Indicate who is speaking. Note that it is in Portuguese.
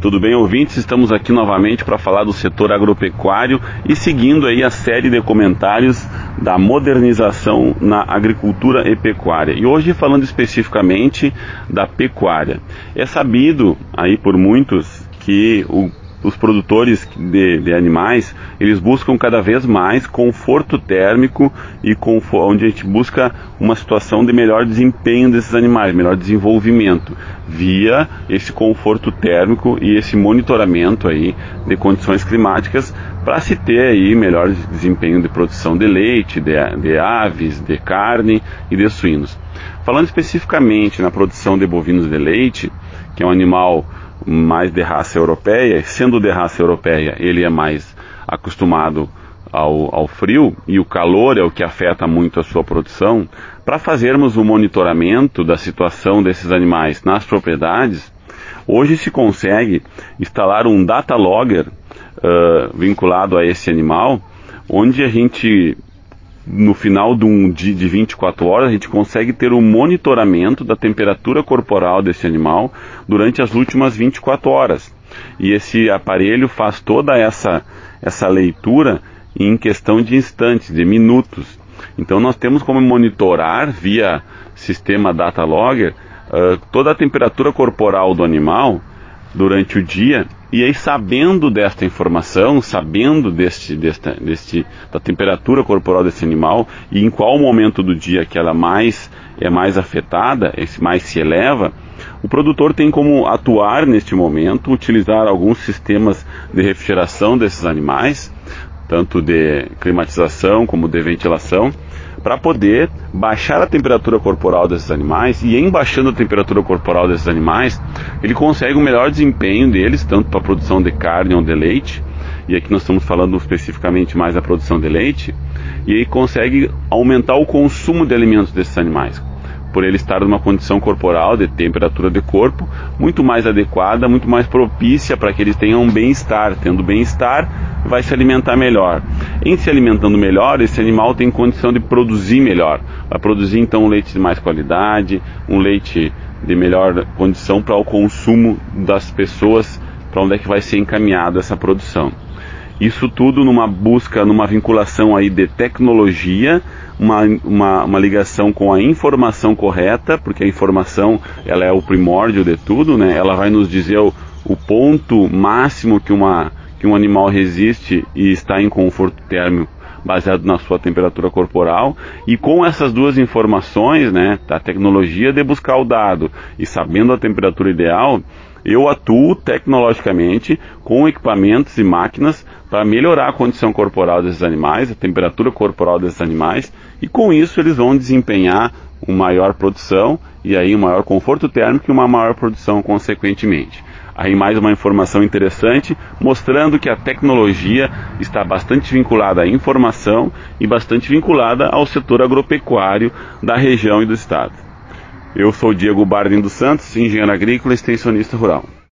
Speaker 1: Tudo bem, ouvintes? Estamos aqui novamente para falar do setor agropecuário e seguindo aí a série de comentários da modernização na agricultura e pecuária. E hoje falando especificamente da pecuária. É sabido aí por muitos que o os produtores de, de, animais eles buscam cada vez mais conforto térmico e onde a gente busca uma situação de melhor desempenho desses animais, melhor desenvolvimento via esse conforto térmico e esse monitoramento aí de condições climáticas para se ter aí melhor desempenho de produção de leite, de, de aves, de carne e de suínos. Falando especificamente na produção de bovinos de leite, que é um animal mais de raça europeia, sendo de raça europeia, ele é mais acostumado ao, ao frio e o calor é o que afeta muito a sua produção. Para fazermos o monitoramento da situação desses animais nas propriedades, hoje se consegue instalar um data logger uh, vinculado a esse animal, onde a gente no final de, um, de, de 24 horas, a gente consegue ter o um monitoramento da temperatura corporal desse animal durante as últimas 24 horas. E esse aparelho faz toda essa, essa leitura em questão de instantes, de minutos. Então nós temos como monitorar via sistema Data Logger uh, toda a temperatura corporal do animal durante o dia e aí, sabendo desta informação, sabendo deste, desta, deste, da temperatura corporal desse animal e em qual momento do dia que ela mais é mais afetada, mais se eleva, o produtor tem como atuar neste momento, utilizar alguns sistemas de refrigeração desses animais, tanto de climatização como de ventilação, para poder baixar a temperatura corporal desses animais e em baixando a temperatura corporal desses animais, ele consegue um melhor desempenho deles, tanto para a produção de carne ou de leite, e aqui nós estamos falando especificamente mais da produção de leite, e aí consegue aumentar o consumo de alimentos desses animais por ele estar numa condição corporal de temperatura de corpo muito mais adequada, muito mais propícia para que eles tenham um bem-estar. Tendo bem-estar, vai se alimentar melhor. Em se alimentando melhor, esse animal tem condição de produzir melhor. Vai produzir então um leite de mais qualidade, um leite de melhor condição para o consumo das pessoas, para onde é que vai ser encaminhada essa produção. Isso tudo numa busca, numa vinculação aí de tecnologia, uma, uma, uma, ligação com a informação correta, porque a informação ela é o primórdio de tudo, né? Ela vai nos dizer o, o ponto máximo que, uma, que um animal resiste e está em conforto térmico baseado na sua temperatura corporal e com essas duas informações, né, da tecnologia de buscar o dado e sabendo a temperatura ideal, eu atuo tecnologicamente com equipamentos e máquinas para melhorar a condição corporal desses animais, a temperatura corporal desses animais, e com isso eles vão desempenhar uma maior produção e aí um maior conforto térmico e uma maior produção consequentemente. Aí mais uma informação interessante mostrando que a tecnologia está bastante vinculada à informação e bastante vinculada ao setor agropecuário da região e do estado. Eu sou Diego Bardem dos Santos, engenheiro agrícola e extensionista rural.